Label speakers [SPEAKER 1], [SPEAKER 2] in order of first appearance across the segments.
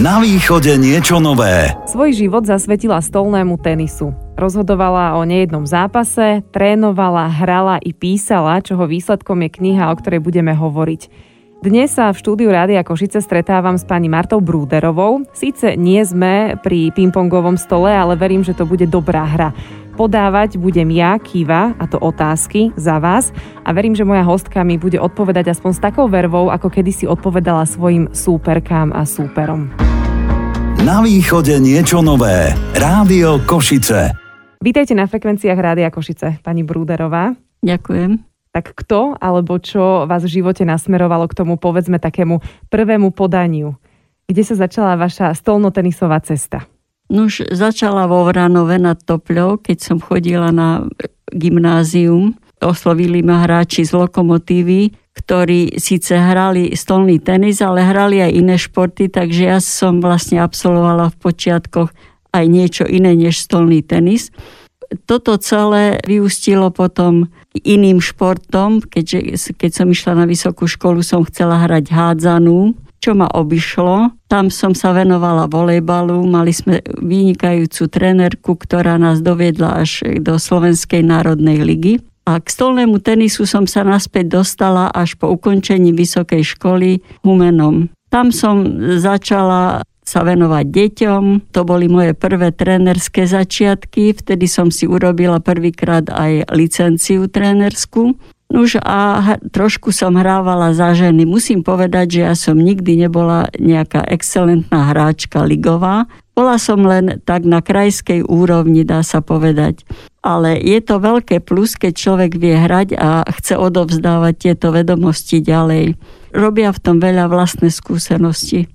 [SPEAKER 1] Na východe niečo nové.
[SPEAKER 2] Svoj život zasvetila stolnému tenisu. Rozhodovala o nejednom zápase, trénovala, hrala i písala, čoho výsledkom je kniha, o ktorej budeme hovoriť. Dnes sa v štúdiu Rádia Košice stretávam s pani Martou Brúderovou. Síce nie sme pri pingpongovom stole, ale verím, že to bude dobrá hra. Podávať budem ja, Kiva, a to otázky za vás a verím, že moja hostka mi bude odpovedať aspoň s takou vervou, ako kedysi odpovedala svojim súperkám a súperom.
[SPEAKER 1] Na východe niečo nové. Rádio Košice.
[SPEAKER 2] Vítejte na frekvenciách Rádia Košice, pani Brúderová.
[SPEAKER 3] Ďakujem.
[SPEAKER 2] Tak kto alebo čo vás v živote nasmerovalo k tomu, povedzme, takému prvému podaniu? Kde sa začala vaša stolnotenisová cesta?
[SPEAKER 3] Nuž začala vo Vranove nad Topľou, keď som chodila na gymnázium. Oslovili ma hráči z Lokomotívy, ktorí síce hrali stolný tenis, ale hrali aj iné športy, takže ja som vlastne absolvovala v počiatkoch aj niečo iné než stolný tenis. Toto celé vyústilo potom iným športom, keďže keď som išla na vysokú školu, som chcela hrať hádzanú, čo ma obišlo. Tam som sa venovala volejbalu, mali sme vynikajúcu trenerku, ktorá nás doviedla až do Slovenskej národnej ligy. A k stolnému tenisu som sa naspäť dostala až po ukončení vysokej školy Humenom. Tam som začala sa venovať deťom. To boli moje prvé trénerské začiatky. Vtedy som si urobila prvýkrát aj licenciu trénersku. Nuž a trošku som hrávala za ženy. Musím povedať, že ja som nikdy nebola nejaká excelentná hráčka ligová. Bola som len tak na krajskej úrovni, dá sa povedať. Ale je to veľké plus, keď človek vie hrať a chce odovzdávať tieto vedomosti ďalej. Robia v tom veľa vlastné skúsenosti.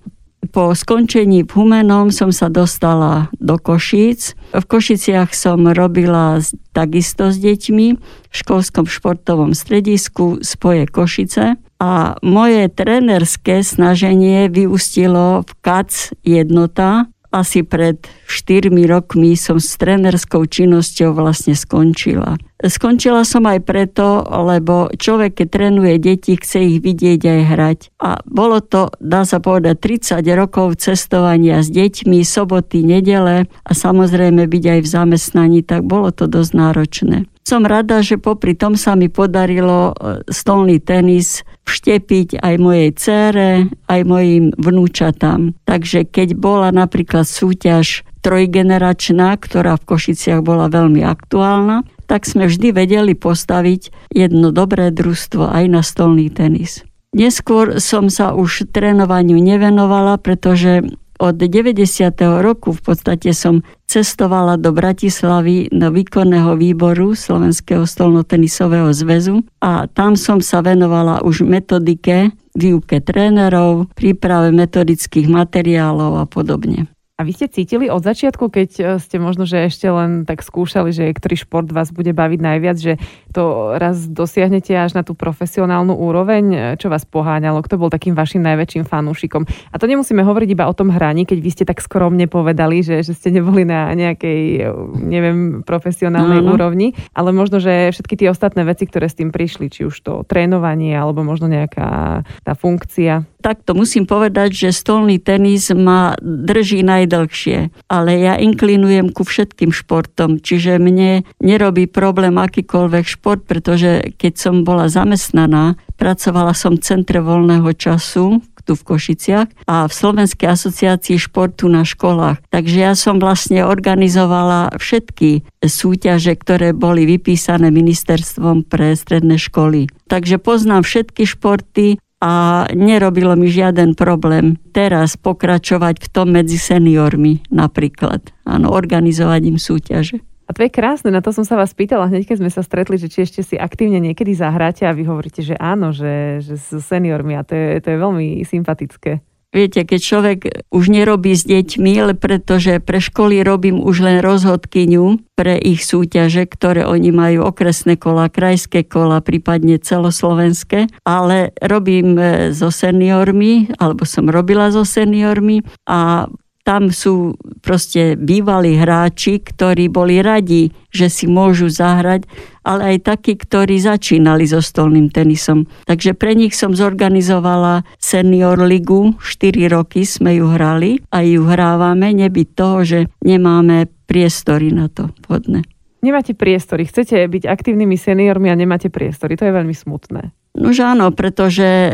[SPEAKER 3] Po skončení v Humenom som sa dostala do Košíc. V Košiciach som robila takisto s deťmi v školskom športovom stredisku Spoje Košice. A moje trenerské snaženie vyústilo v KAC jednota, asi pred 4 rokmi som s trénerskou činnosťou vlastne skončila. Skončila som aj preto, lebo človek, keď trénuje deti, chce ich vidieť aj hrať. A bolo to, dá sa povedať, 30 rokov cestovania s deťmi, soboty, nedele a samozrejme byť aj v zamestnaní, tak bolo to dosť náročné. Som rada, že popri tom sa mi podarilo e, stolný tenis vštepiť aj mojej cére, aj mojim vnúčatám. Takže keď bola napríklad súťaž trojgeneračná, ktorá v Košiciach bola veľmi aktuálna, tak sme vždy vedeli postaviť jedno dobré družstvo aj na stolný tenis. Neskôr som sa už trénovaniu nevenovala, pretože od 90. roku v podstate som cestovala do Bratislavy do výkonného výboru Slovenského stolnotenisového zväzu a tam som sa venovala už metodike, výuke trénerov, príprave metodických materiálov a podobne.
[SPEAKER 2] A vy ste cítili od začiatku, keď e, ste možno, že ešte len tak skúšali, že ktorý šport vás bude baviť najviac, že to raz dosiahnete až na tú profesionálnu úroveň, e, čo vás poháňalo, kto bol takým vašim najväčším fanúšikom. A to nemusíme hovoriť iba o tom hraní, keď vy ste tak skromne povedali, že, že ste neboli na nejakej, e, neviem, profesionálnej mm. úrovni, ale možno, že všetky tie ostatné veci, ktoré s tým prišli, či už to trénovanie, alebo možno nejaká tá funkcia.
[SPEAKER 3] Takto musím povedať, že stolný tenis ma drží naj najdlhšie. Ale ja inklinujem ku všetkým športom, čiže mne nerobí problém akýkoľvek šport, pretože keď som bola zamestnaná, pracovala som v centre voľného času, tu v Košiciach a v Slovenskej asociácii športu na školách. Takže ja som vlastne organizovala všetky súťaže, ktoré boli vypísané ministerstvom pre stredné školy. Takže poznám všetky športy a nerobilo mi žiaden problém teraz pokračovať v tom medzi seniormi napríklad. Áno, organizovať im súťaže.
[SPEAKER 2] A to je krásne, na to som sa vás pýtala hneď, keď sme sa stretli, že či ešte si aktívne niekedy zahráte a vy hovoríte, že áno, že, že s seniormi a to je, to je veľmi sympatické.
[SPEAKER 3] Viete, keď človek už nerobí s deťmi, ale pretože pre školy robím už len rozhodkyňu pre ich súťaže, ktoré oni majú okresné kola, krajské kola, prípadne celoslovenské, ale robím e, so seniormi, alebo som robila so seniormi a tam sú proste bývalí hráči, ktorí boli radi, že si môžu zahrať, ale aj takí, ktorí začínali so stolným tenisom. Takže pre nich som zorganizovala senior ligu, 4 roky sme ju hrali a ju hrávame, nebyť toho, že nemáme priestory na to vhodné.
[SPEAKER 2] Nemáte priestory, chcete byť aktívnymi seniormi a nemáte priestory, to je veľmi smutné.
[SPEAKER 3] No áno, pretože e,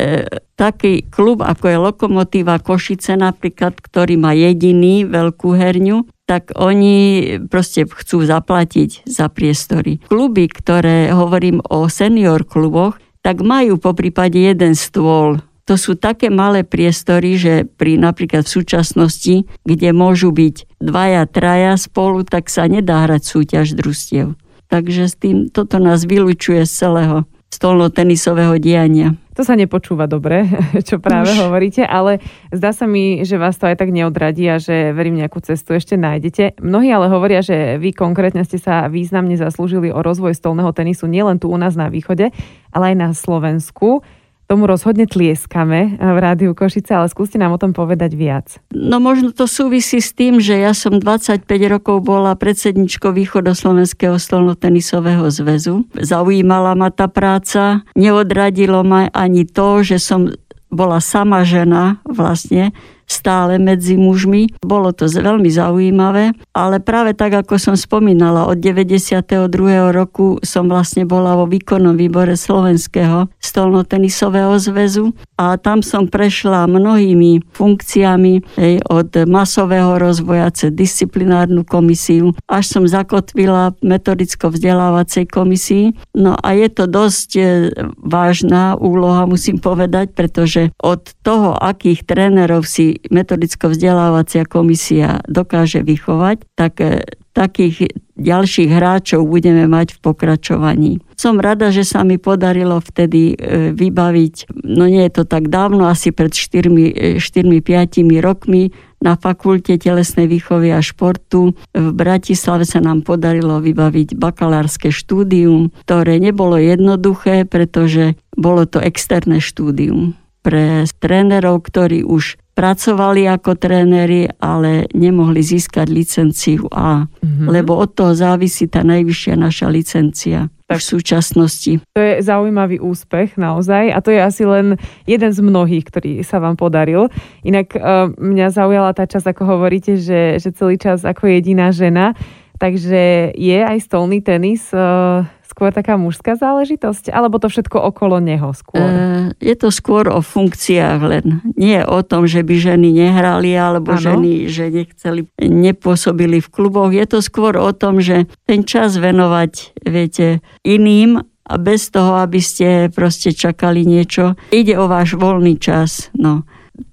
[SPEAKER 3] taký klub ako je Lokomotíva Košice napríklad, ktorý má jediný veľkú herňu, tak oni proste chcú zaplatiť za priestory. Kluby, ktoré hovorím o senior kluboch, tak majú po prípade jeden stôl. To sú také malé priestory, že pri napríklad v súčasnosti, kde môžu byť dvaja, traja spolu, tak sa nedá hrať súťaž družstiev. Takže s tým toto nás vylučuje z celého stolno-tenisového diania.
[SPEAKER 2] To sa nepočúva dobre, čo práve Už. hovoríte, ale zdá sa mi, že vás to aj tak neodradí a že verím nejakú cestu ešte nájdete. Mnohí ale hovoria, že vy konkrétne ste sa významne zaslúžili o rozvoj stolného tenisu nielen tu u nás na východe, ale aj na Slovensku tomu rozhodne tlieskame v Rádiu Košice, ale skúste nám o tom povedať viac.
[SPEAKER 3] No možno to súvisí s tým, že ja som 25 rokov bola predsedničkou Východoslovenského stolnotenisového zväzu. Zaujímala ma tá práca, neodradilo ma ani to, že som bola sama žena vlastne, stále medzi mužmi. Bolo to veľmi zaujímavé, ale práve tak, ako som spomínala, od 92. roku som vlastne bola vo výkonnom výbore Slovenského stolnotenisového zväzu a tam som prešla mnohými funkciami hej, od masového rozvoja cez disciplinárnu komisiu, až som zakotvila metodicko-vzdelávacej komisii. No a je to dosť e, vážna úloha, musím povedať, pretože od toho, akých trénerov si metodicko-vzdelávacia komisia dokáže vychovať, tak e, takých ďalších hráčov budeme mať v pokračovaní. Som rada, že sa mi podarilo vtedy e, vybaviť, no nie je to tak dávno, asi pred 4-5 e, rokmi na fakulte telesnej výchovy a športu v Bratislave sa nám podarilo vybaviť bakalárske štúdium, ktoré nebolo jednoduché, pretože bolo to externé štúdium pre trénerov, ktorí už pracovali ako tréneri, ale nemohli získať licenciu A, mm-hmm. lebo od toho závisí tá najvyššia naša licencia tak, v súčasnosti.
[SPEAKER 2] To je zaujímavý úspech naozaj a to je asi len jeden z mnohých, ktorý sa vám podaril. Inak uh, mňa zaujala tá časť, ako hovoríte, že, že celý čas ako jediná žena, takže je aj stolný tenis uh, skôr taká mužská záležitosť, alebo to všetko okolo neho skôr? E,
[SPEAKER 3] je to skôr o funkciách len. Nie o tom, že by ženy nehrali, alebo ano. ženy, že nechceli, nepôsobili v kluboch. Je to skôr o tom, že ten čas venovať, viete, iným a bez toho, aby ste proste čakali niečo. Ide o váš voľný čas. No.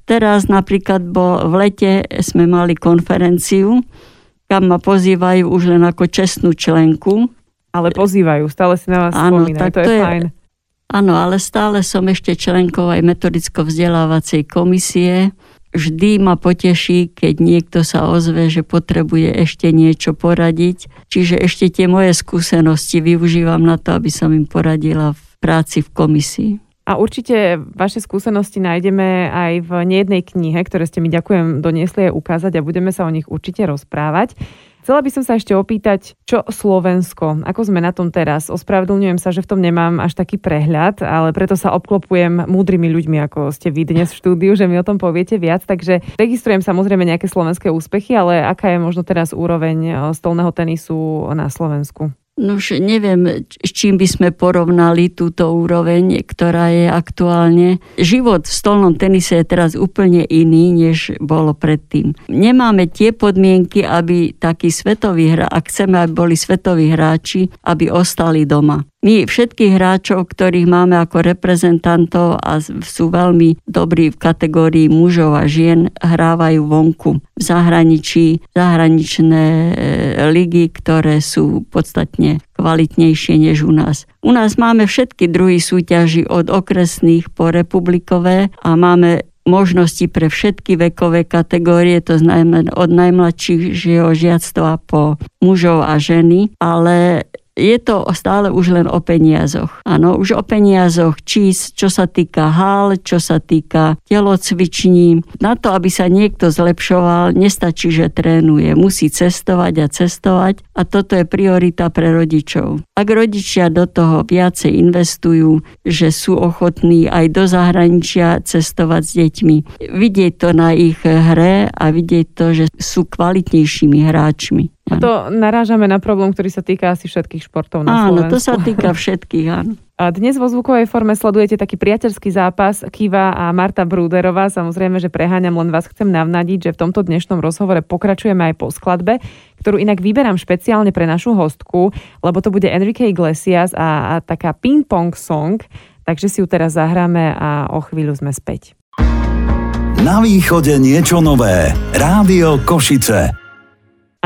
[SPEAKER 3] Teraz napríklad bo v lete sme mali konferenciu, kam ma pozývajú už len ako čestnú členku
[SPEAKER 2] ale pozývajú, stále si na vás áno, spomínajú, to, to je, je fajn.
[SPEAKER 3] Áno, ale stále som ešte členkou aj metodicko-vzdelávacej komisie. Vždy ma poteší, keď niekto sa ozve, že potrebuje ešte niečo poradiť. Čiže ešte tie moje skúsenosti využívam na to, aby som im poradila v práci v komisii.
[SPEAKER 2] A určite vaše skúsenosti nájdeme aj v nejednej knihe, ktoré ste mi ďakujem doniesli aj ukázať a budeme sa o nich určite rozprávať. Chcela by som sa ešte opýtať, čo Slovensko, ako sme na tom teraz? Ospravedlňujem sa, že v tom nemám až taký prehľad, ale preto sa obklopujem múdrymi ľuďmi, ako ste vy dnes v štúdiu, že mi o tom poviete viac. Takže registrujem samozrejme nejaké slovenské úspechy, ale aká je možno teraz úroveň eh, stolného tenisu na Slovensku?
[SPEAKER 3] No už neviem, s čím by sme porovnali túto úroveň, ktorá je aktuálne. Život v stolnom tenise je teraz úplne iný, než bolo predtým. Nemáme tie podmienky, aby takí svetoví hráči, ak chceme, aby boli svetoví hráči, aby ostali doma. My všetkých hráčov, ktorých máme ako reprezentantov a sú veľmi dobrí v kategórii mužov a žien, hrávajú vonku v zahraničí, zahraničné e, ligy, ktoré sú podstatne kvalitnejšie než u nás. U nás máme všetky druhy súťaží od okresných po republikové a máme možnosti pre všetky vekové kategórie, to znamená od najmladšieho žiactva po mužov a ženy, ale je to stále už len o peniazoch. Áno, už o peniazoch, či čo sa týka hal, čo sa týka telocviční. Na to, aby sa niekto zlepšoval, nestačí, že trénuje. Musí cestovať a cestovať a toto je priorita pre rodičov. Ak rodičia do toho viacej investujú, že sú ochotní aj do zahraničia cestovať s deťmi, vidieť to na ich hre a vidieť to, že sú kvalitnejšími hráčmi.
[SPEAKER 2] A to narážame na problém, ktorý sa týka asi všetkých športov na
[SPEAKER 3] Áno, Slovensku. to sa týka všetkých, áno.
[SPEAKER 2] A dnes vo zvukovej forme sledujete taký priateľský zápas Kiva a Marta Brúderová. Samozrejme, že preháňam, len vás chcem navnadiť, že v tomto dnešnom rozhovore pokračujeme aj po skladbe, ktorú inak vyberám špeciálne pre našu hostku, lebo to bude Enrique Iglesias a, a taká ping-pong song, takže si ju teraz zahráme a o chvíľu sme späť.
[SPEAKER 1] Na východe niečo nové. Rádio Košice.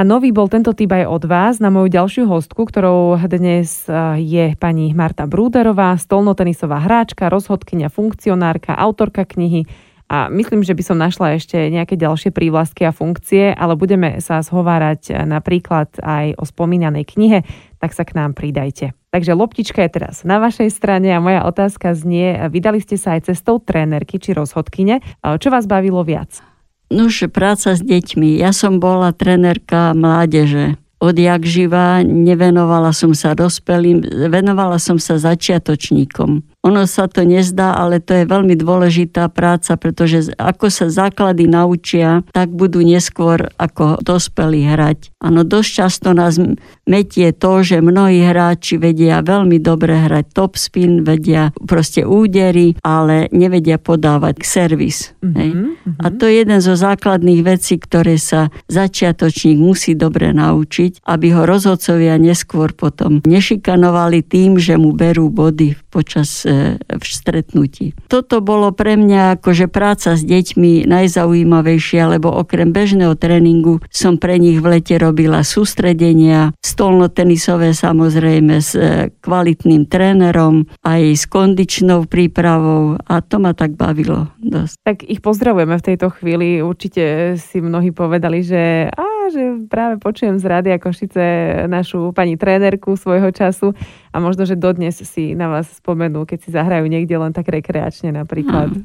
[SPEAKER 2] A nový bol tento typ aj od vás na moju ďalšiu hostku, ktorou dnes e, je pani Marta Brúderová, stolnotenisová hráčka, rozhodkynia, funkcionárka, autorka knihy a myslím, že by som našla ešte nejaké ďalšie prívlastky a funkcie, ale budeme sa zhovárať napríklad aj o spomínanej knihe, tak sa k nám pridajte. Takže loptička je teraz na vašej strane a moja otázka znie, vydali ste sa aj cestou trénerky či rozhodkyne. Čo vás bavilo viac?
[SPEAKER 3] Nuž, práca s deťmi. Ja som bola trenerka mládeže. Odjak živa nevenovala som sa dospelým, venovala som sa začiatočníkom. Ono sa to nezdá, ale to je veľmi dôležitá práca, pretože ako sa základy naučia, tak budú neskôr ako dospelí hrať. Áno, dosť často nás metie to, že mnohí hráči vedia veľmi dobre hrať top spin, vedia proste údery, ale nevedia podávať servis. Mm-hmm, hej. Mm-hmm. A to je jeden zo základných vecí, ktoré sa začiatočník musí dobre naučiť, aby ho rozhodcovia neskôr potom nešikanovali tým, že mu berú body počas v stretnutí. Toto bolo pre mňa akože práca s deťmi najzaujímavejšia, lebo okrem bežného tréningu som pre nich v lete robila sústredenia, stolnotenisové samozrejme s e, kvalitným trénerom, aj s kondičnou prípravou a to ma tak bavilo dosť.
[SPEAKER 2] Tak ich pozdravujeme v tejto chvíli. Určite si mnohí povedali, že a že práve počujem z Rádia Košice našu pani trénerku svojho času a možno, že dodnes si na vás spomenú, keď si zahrajú niekde len tak rekreačne napríklad. Mm.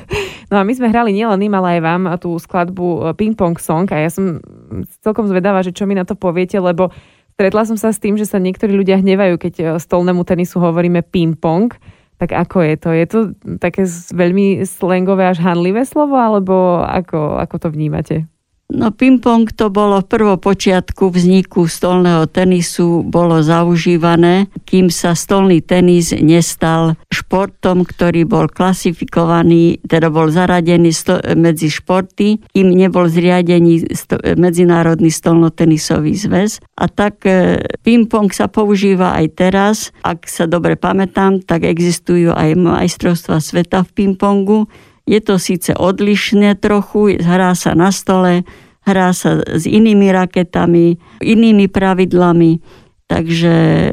[SPEAKER 2] no a my sme hrali nielen im, ale aj vám tú skladbu Ping Pong Song a ja som celkom zvedavá, že čo mi na to poviete, lebo stretla som sa s tým, že sa niektorí ľudia hnevajú, keď stolnému tenisu hovoríme ping-pong. Tak ako je to? Je to také veľmi slangové až hanlivé slovo, alebo ako, ako to vnímate?
[SPEAKER 3] No ping-pong to bolo v prvopočiatku vzniku stolného tenisu, bolo zaužívané, kým sa stolný tenis nestal športom, ktorý bol klasifikovaný, teda bol zaradený medzi športy, kým nebol zriadený Medzinárodný stolnotenisový zväz. A tak e, ping-pong sa používa aj teraz. Ak sa dobre pamätám, tak existujú aj majstrovstva sveta v ping-pongu je to síce odlišné trochu, hrá sa na stole, hrá sa s inými raketami, inými pravidlami, takže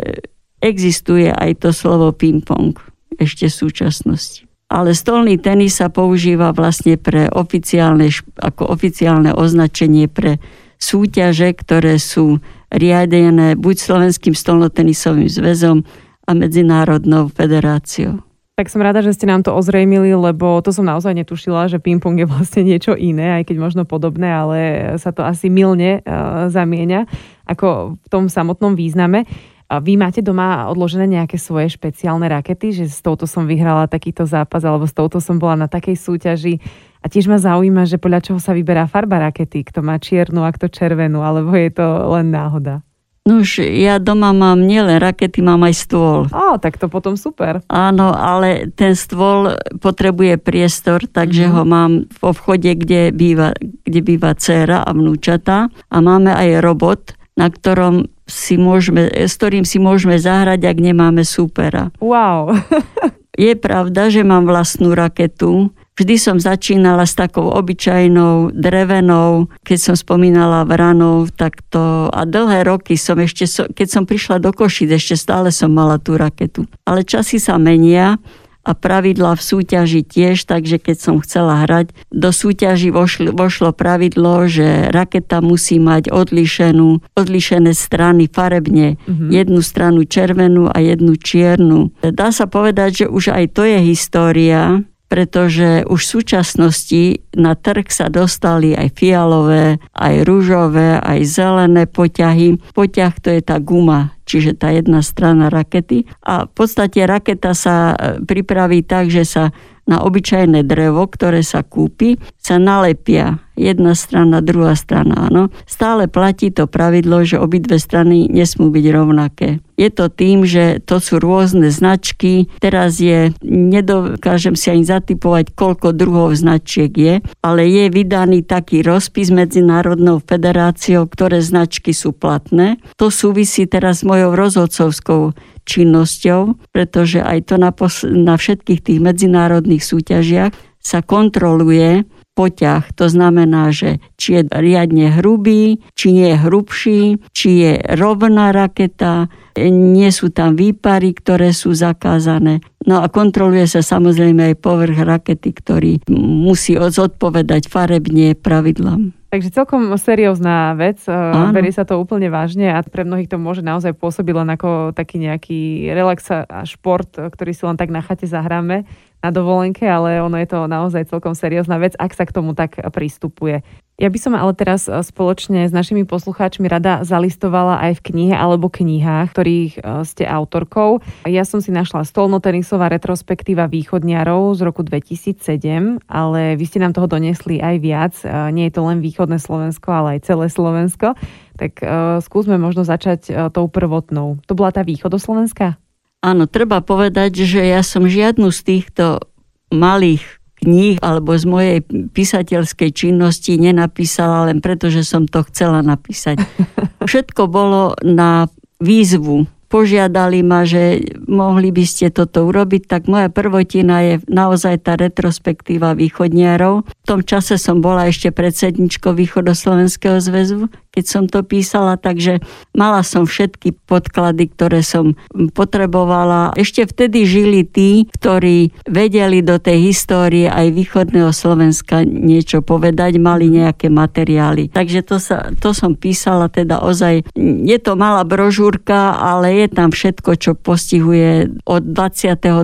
[SPEAKER 3] existuje aj to slovo ping-pong ešte v súčasnosti. Ale stolný tenis sa používa vlastne pre oficiálne, ako oficiálne označenie pre súťaže, ktoré sú riadené buď Slovenským stolnotenisovým zväzom a Medzinárodnou federáciou.
[SPEAKER 2] Tak som rada, že ste nám to ozrejmili, lebo to som naozaj netušila, že ping-pong je vlastne niečo iné, aj keď možno podobné, ale sa to asi milne uh, zamieňa ako v tom samotnom význame. A vy máte doma odložené nejaké svoje špeciálne rakety, že s touto som vyhrala takýto zápas, alebo s touto som bola na takej súťaži. A tiež ma zaujíma, že podľa čoho sa vyberá farba rakety, kto má čiernu a kto červenú, alebo je to len náhoda.
[SPEAKER 3] Nuž, ja doma mám nielen rakety, mám aj stôl.
[SPEAKER 2] Á, tak to potom super.
[SPEAKER 3] Áno, ale ten stôl potrebuje priestor, takže mm-hmm. ho mám v obchode, kde býva, kde býva dcera a vnúčata. A máme aj robot, na ktorom si môžeme, s ktorým si môžeme zahrať, ak nemáme supera.
[SPEAKER 2] Wow.
[SPEAKER 3] Je pravda, že mám vlastnú raketu, Vždy som začínala s takou obyčajnou drevenou, keď som spomínala Vranov, tak to a dlhé roky som ešte, keď som prišla do Košic, ešte stále som mala tú raketu. Ale časy sa menia a pravidla v súťaži tiež, takže keď som chcela hrať, do súťaži vošlo, vošlo pravidlo, že raketa musí mať odlišenú, odlišené strany farebne. Mm-hmm. Jednu stranu červenú a jednu čiernu. Dá sa povedať, že už aj to je história, pretože už v súčasnosti na trh sa dostali aj fialové, aj rúžové, aj zelené poťahy. Poťah to je tá guma, čiže tá jedna strana rakety. A v podstate raketa sa e, pripraví tak, že sa na obyčajné drevo, ktoré sa kúpi, sa nalepia jedna strana, druhá strana. Áno. Stále platí to pravidlo, že obidve strany nesmú byť rovnaké. Je to tým, že to sú rôzne značky. Teraz je, nedokážem si ani zatypovať, koľko druhov značiek je, ale je vydaný taký rozpis Medzinárodnou federáciou, ktoré značky sú platné. To súvisí teraz s mojou rozhodcovskou činnosťou, pretože aj to na, pos- na všetkých tých medzinárodných súťažiach sa kontroluje poťah. To znamená, že či je riadne hrubý, či nie je hrubší, či je rovná raketa, nie sú tam výpary, ktoré sú zakázané. No a kontroluje sa samozrejme aj povrch rakety, ktorý musí zodpovedať farebne pravidlám.
[SPEAKER 2] Takže celkom seriózna vec, e, Áno. berie sa to úplne vážne a pre mnohých to môže naozaj pôsobiť len ako taký nejaký relax a šport, ktorý si len tak na chate zahráme na dovolenke, ale ono je to naozaj celkom seriózna vec, ak sa k tomu tak pristupuje. Ja by som ale teraz e, spoločne s našimi poslucháčmi rada zalistovala aj v knihe alebo knihách, ktorých e, ste autorkou. Ja som si našla stolnotenisová retrospektíva východniarov z roku 2007, ale vy ste nám toho donesli aj viac. E, nie je to len východné Slovensko, ale aj celé Slovensko. Tak skúsme možno začať tou prvotnou. To bola tá východoslovenská?
[SPEAKER 3] Áno, treba povedať, že ja som žiadnu z týchto malých kníh alebo z mojej písateľskej činnosti nenapísala len preto, že som to chcela napísať. Všetko bolo na výzvu požiadali ma, že mohli by ste toto urobiť, tak moja prvotina je naozaj tá retrospektíva východniarov. V tom čase som bola ešte predsedničkou Východoslovenského zväzu, keď som to písala, takže mala som všetky podklady, ktoré som potrebovala. Ešte vtedy žili tí, ktorí vedeli do tej histórie aj východného Slovenska niečo povedať, mali nejaké materiály. Takže to, sa, to som písala teda ozaj, je to malá brožúrka, ale je tam všetko, čo postihuje od 23.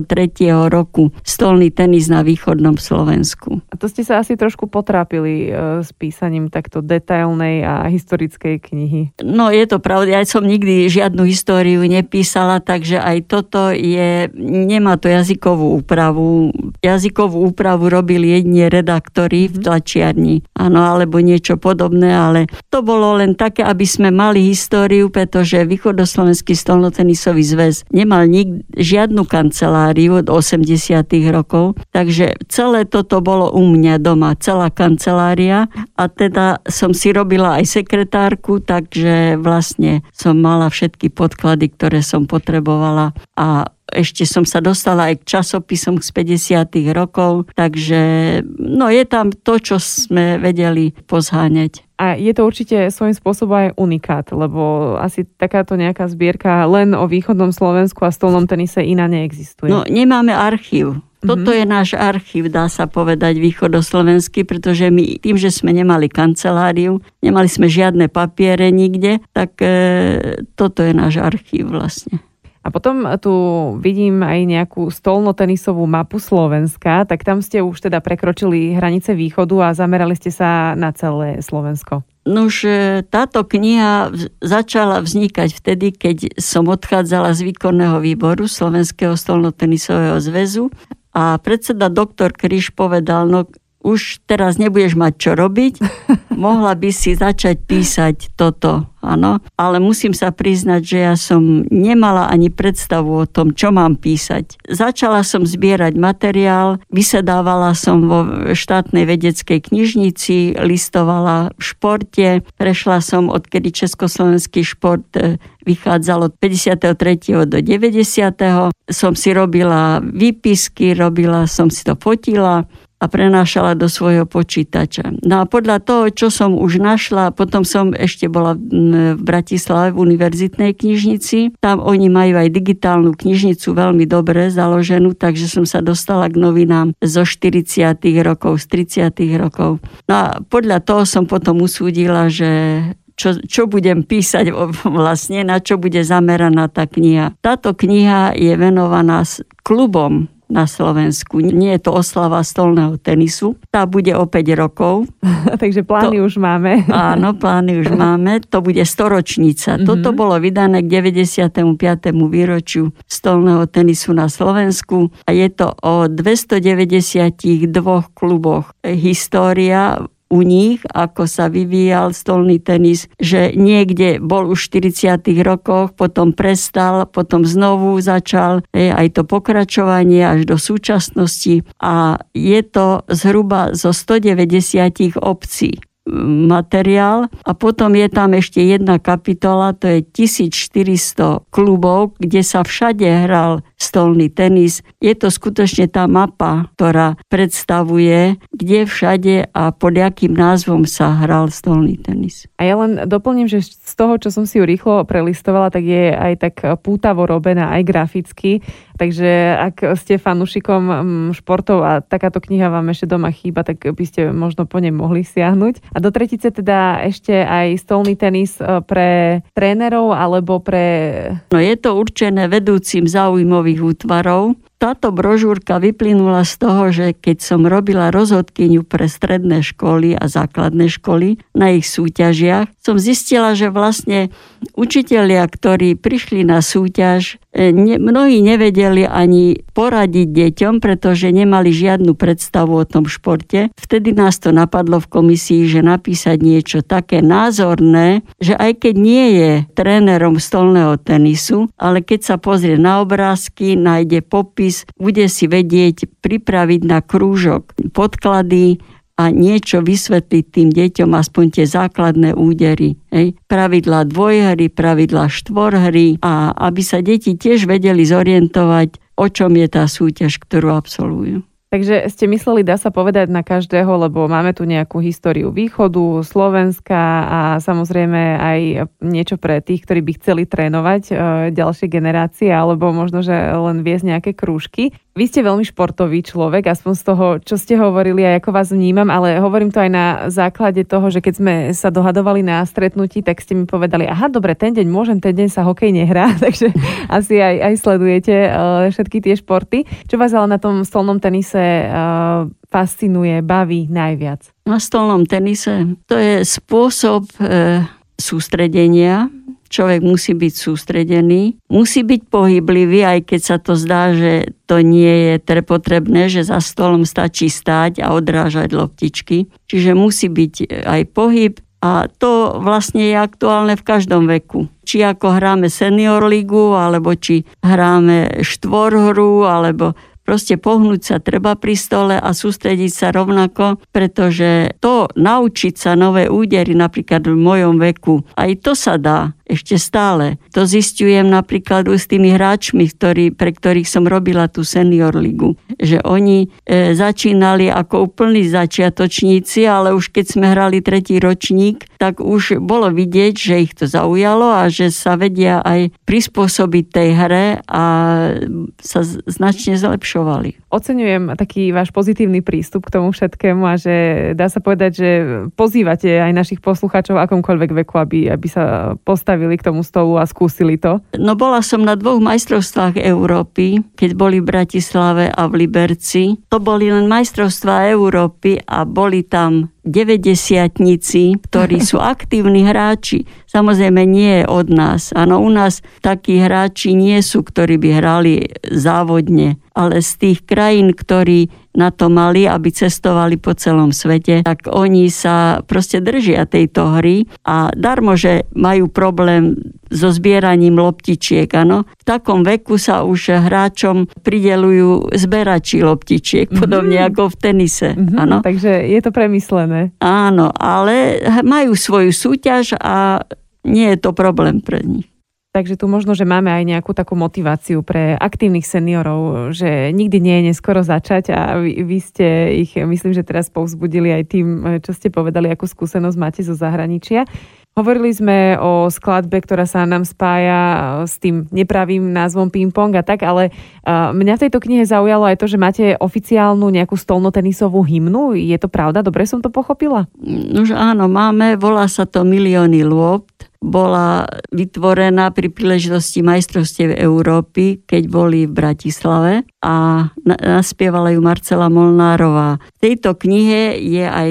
[SPEAKER 3] roku stolný tenis na východnom Slovensku.
[SPEAKER 2] A to ste sa asi trošku potrápili e, s písaním takto detailnej a historickej knihy.
[SPEAKER 3] No je to pravda, ja som nikdy žiadnu históriu nepísala, takže aj toto je, nemá to jazykovú úpravu. Jazykovú úpravu robili jedine redaktori v mhm. tlačiarni, áno, alebo niečo podobné, ale to bolo len také, aby sme mali históriu, pretože východoslovenský stolný Voľnotenisový zväz nemal nik, žiadnu kanceláriu od 80. rokov, takže celé toto bolo u mňa doma, celá kancelária a teda som si robila aj sekretárku, takže vlastne som mala všetky podklady, ktoré som potrebovala a ešte som sa dostala aj k časopisom z 50. rokov, takže no je tam to, čo sme vedeli pozháňať.
[SPEAKER 2] A je to určite svojím spôsobom aj unikát, lebo asi takáto nejaká zbierka len o východnom Slovensku a stolnom tenise iná neexistuje.
[SPEAKER 3] No nemáme archív. Toto je náš archív, dá sa povedať, východoslovenský, pretože my tým, že sme nemali kanceláriu, nemali sme žiadne papiere nikde, tak e, toto je náš archív vlastne.
[SPEAKER 2] A potom tu vidím aj nejakú stolnotenisovú mapu Slovenska, tak tam ste už teda prekročili hranice východu a zamerali ste sa na celé Slovensko.
[SPEAKER 3] Nož táto kniha začala vznikať vtedy, keď som odchádzala z výkonného výboru Slovenského stolnotenisového zväzu a predseda doktor Kryš povedal, no už teraz nebudeš mať čo robiť, mohla by si začať písať toto, áno. Ale musím sa priznať, že ja som nemala ani predstavu o tom, čo mám písať. Začala som zbierať materiál, vysedávala som vo štátnej vedeckej knižnici, listovala v športe, prešla som, odkedy Československý šport e, vychádzal od 53. do 90. Som si robila výpisky, robila som si to fotila, a prenášala do svojho počítača. No a podľa toho, čo som už našla, potom som ešte bola v Bratislave v univerzitnej knižnici. Tam oni majú aj digitálnu knižnicu veľmi dobre založenú, takže som sa dostala k novinám zo 40. rokov, z 30. rokov. No a podľa toho som potom usúdila, že čo, čo budem písať vlastne, na čo bude zameraná tá kniha. Táto kniha je venovaná klubom na Slovensku. Nie je to oslava stolného tenisu. Tá bude o 5 rokov.
[SPEAKER 2] Takže plány to, už máme.
[SPEAKER 3] áno, plány už máme. To bude storočnica. Mm-hmm. Toto bolo vydané k 95. výročiu stolného tenisu na Slovensku a je to o 292 kluboch. História u nich, ako sa vyvíjal stolný tenis, že niekde bol už v 40 rokoch, potom prestal, potom znovu začal aj to pokračovanie až do súčasnosti. A je to zhruba zo 190 obcí materiál. A potom je tam ešte jedna kapitola, to je 1400 klubov, kde sa všade hral stolný tenis. Je to skutočne tá mapa, ktorá predstavuje, kde všade a pod akým názvom sa hral stolný tenis.
[SPEAKER 2] A ja len doplním, že z toho, čo som si ju rýchlo prelistovala, tak je aj tak pútavo robená, aj graficky. Takže ak ste fanúšikom mm, športov a takáto kniha vám ešte doma chýba, tak by ste možno po nej mohli siahnuť. A do tretice teda ešte aj stolný tenis e, pre trénerov alebo pre...
[SPEAKER 3] No je to určené vedúcim zaujímavých útvarov, táto brožúrka vyplynula z toho, že keď som robila rozhodkyňu pre stredné školy a základné školy na ich súťažiach, som zistila, že vlastne učitelia, ktorí prišli na súťaž, e, mnohí nevedeli ani poradiť deťom, pretože nemali žiadnu predstavu o tom športe. Vtedy nás to napadlo v komisii, že napísať niečo také názorné, že aj keď nie je trénerom stolného tenisu, ale keď sa pozrie na obrázky, nájde popis, bude si vedieť pripraviť na krúžok podklady a niečo vysvetliť tým deťom, aspoň tie základné údery. Hej. Pravidla dvojhry, pravidla štvorhry a aby sa deti tiež vedeli zorientovať, o čom je tá súťaž, ktorú absolvujú.
[SPEAKER 2] Takže ste mysleli, dá sa povedať na každého, lebo máme tu nejakú históriu východu, Slovenska a samozrejme aj niečo pre tých, ktorí by chceli trénovať e, ďalšie generácie, alebo možno, že len viesť nejaké krúžky. Vy ste veľmi športový človek, aspoň z toho, čo ste hovorili a ako vás vnímam, ale hovorím to aj na základe toho, že keď sme sa dohadovali na stretnutí, tak ste mi povedali, aha, dobre, ten deň môžem, ten deň sa hokej nehrá, takže asi aj, aj sledujete uh, všetky tie športy. Čo vás ale na tom stolnom tenise uh, fascinuje, baví najviac?
[SPEAKER 3] Na stolnom tenise to je spôsob uh, sústredenia, človek musí byť sústredený, musí byť pohyblivý, aj keď sa to zdá, že to nie je potrebné, že za stolom stačí stáť a odrážať loptičky. Čiže musí byť aj pohyb, a to vlastne je aktuálne v každom veku. Či ako hráme senior ligu, alebo či hráme štvorhru, alebo Proste pohnúť sa treba pri stole a sústrediť sa rovnako, pretože to naučiť sa nové údery napríklad v mojom veku, aj to sa dá ešte stále. To zistujem napríklad s tými hráčmi, ktorý, pre ktorých som robila tú senior ligu. Že oni e, začínali ako úplní začiatočníci, ale už keď sme hrali tretí ročník, tak už bolo vidieť, že ich to zaujalo a že sa vedia aj prispôsobiť tej hre a sa značne zlepšovali.
[SPEAKER 2] Oceňujem taký váš pozitívny prístup k tomu všetkému a že dá sa povedať, že pozývate aj našich poslucháčov akomkoľvek veku, aby, aby sa postavili postavili k tomu stolu a skúsili to?
[SPEAKER 3] No bola som na dvoch majstrovstvách Európy, keď boli v Bratislave a v Liberci. To boli len majstrovstvá Európy a boli tam 90 ktorí sú aktívni hráči. Samozrejme nie od nás. Áno, u nás takí hráči nie sú, ktorí by hrali závodne, ale z tých krajín, ktorí na to mali, aby cestovali po celom svete, tak oni sa proste držia tejto hry a darmo, že majú problém so zbieraním loptičiek. Ano. V takom veku sa už hráčom pridelujú zberači loptičiek, mm-hmm. podobne ako v tenise. Mm-hmm. Ano.
[SPEAKER 2] Takže je to premyslené.
[SPEAKER 3] Áno, ale majú svoju súťaž a nie je to problém pre nich.
[SPEAKER 2] Takže tu možno, že máme aj nejakú takú motiváciu pre aktívnych seniorov, že nikdy nie je neskoro začať a vy, vy ste ich, myslím, že teraz povzbudili aj tým, čo ste povedali, akú skúsenosť máte zo zahraničia. Hovorili sme o skladbe, ktorá sa nám spája s tým nepravým názvom ping-pong a tak, ale mňa v tejto knihe zaujalo aj to, že máte oficiálnu nejakú stolnotenisovú hymnu. Je to pravda? Dobre som to pochopila?
[SPEAKER 3] Už áno, máme, volá sa to Milióny lôb bola vytvorená pri príležitosti majstrovstiev Európy, keď boli v Bratislave a naspievala ju Marcela Molnárová. V tejto knihe je aj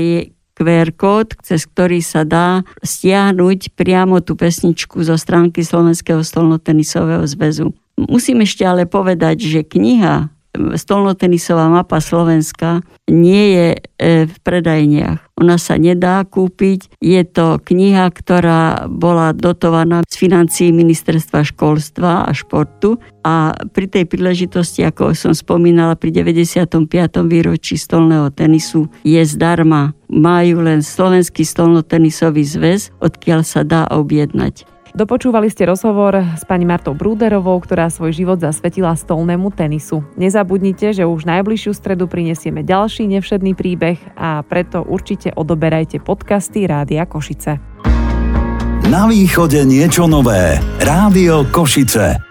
[SPEAKER 3] QR kód, cez ktorý sa dá stiahnuť priamo tú pesničku zo stránky Slovenského stolnotenisového zväzu. Musím ešte ale povedať, že kniha stolnotenisová mapa Slovenska nie je e, v predajniach. Ona sa nedá kúpiť. Je to kniha, ktorá bola dotovaná z financií ministerstva školstva a športu a pri tej príležitosti, ako som spomínala, pri 95. výročí stolného tenisu je zdarma. Majú len Slovenský stolnotenisový zväz, odkiaľ sa dá objednať.
[SPEAKER 2] Dopočúvali ste rozhovor s pani Martou Brúderovou, ktorá svoj život zasvetila stolnému tenisu. Nezabudnite, že už najbližšiu stredu prinesieme ďalší nevšedný príbeh a preto určite odoberajte podcasty Rádia Košice.
[SPEAKER 1] Na východe niečo nové. Rádio Košice.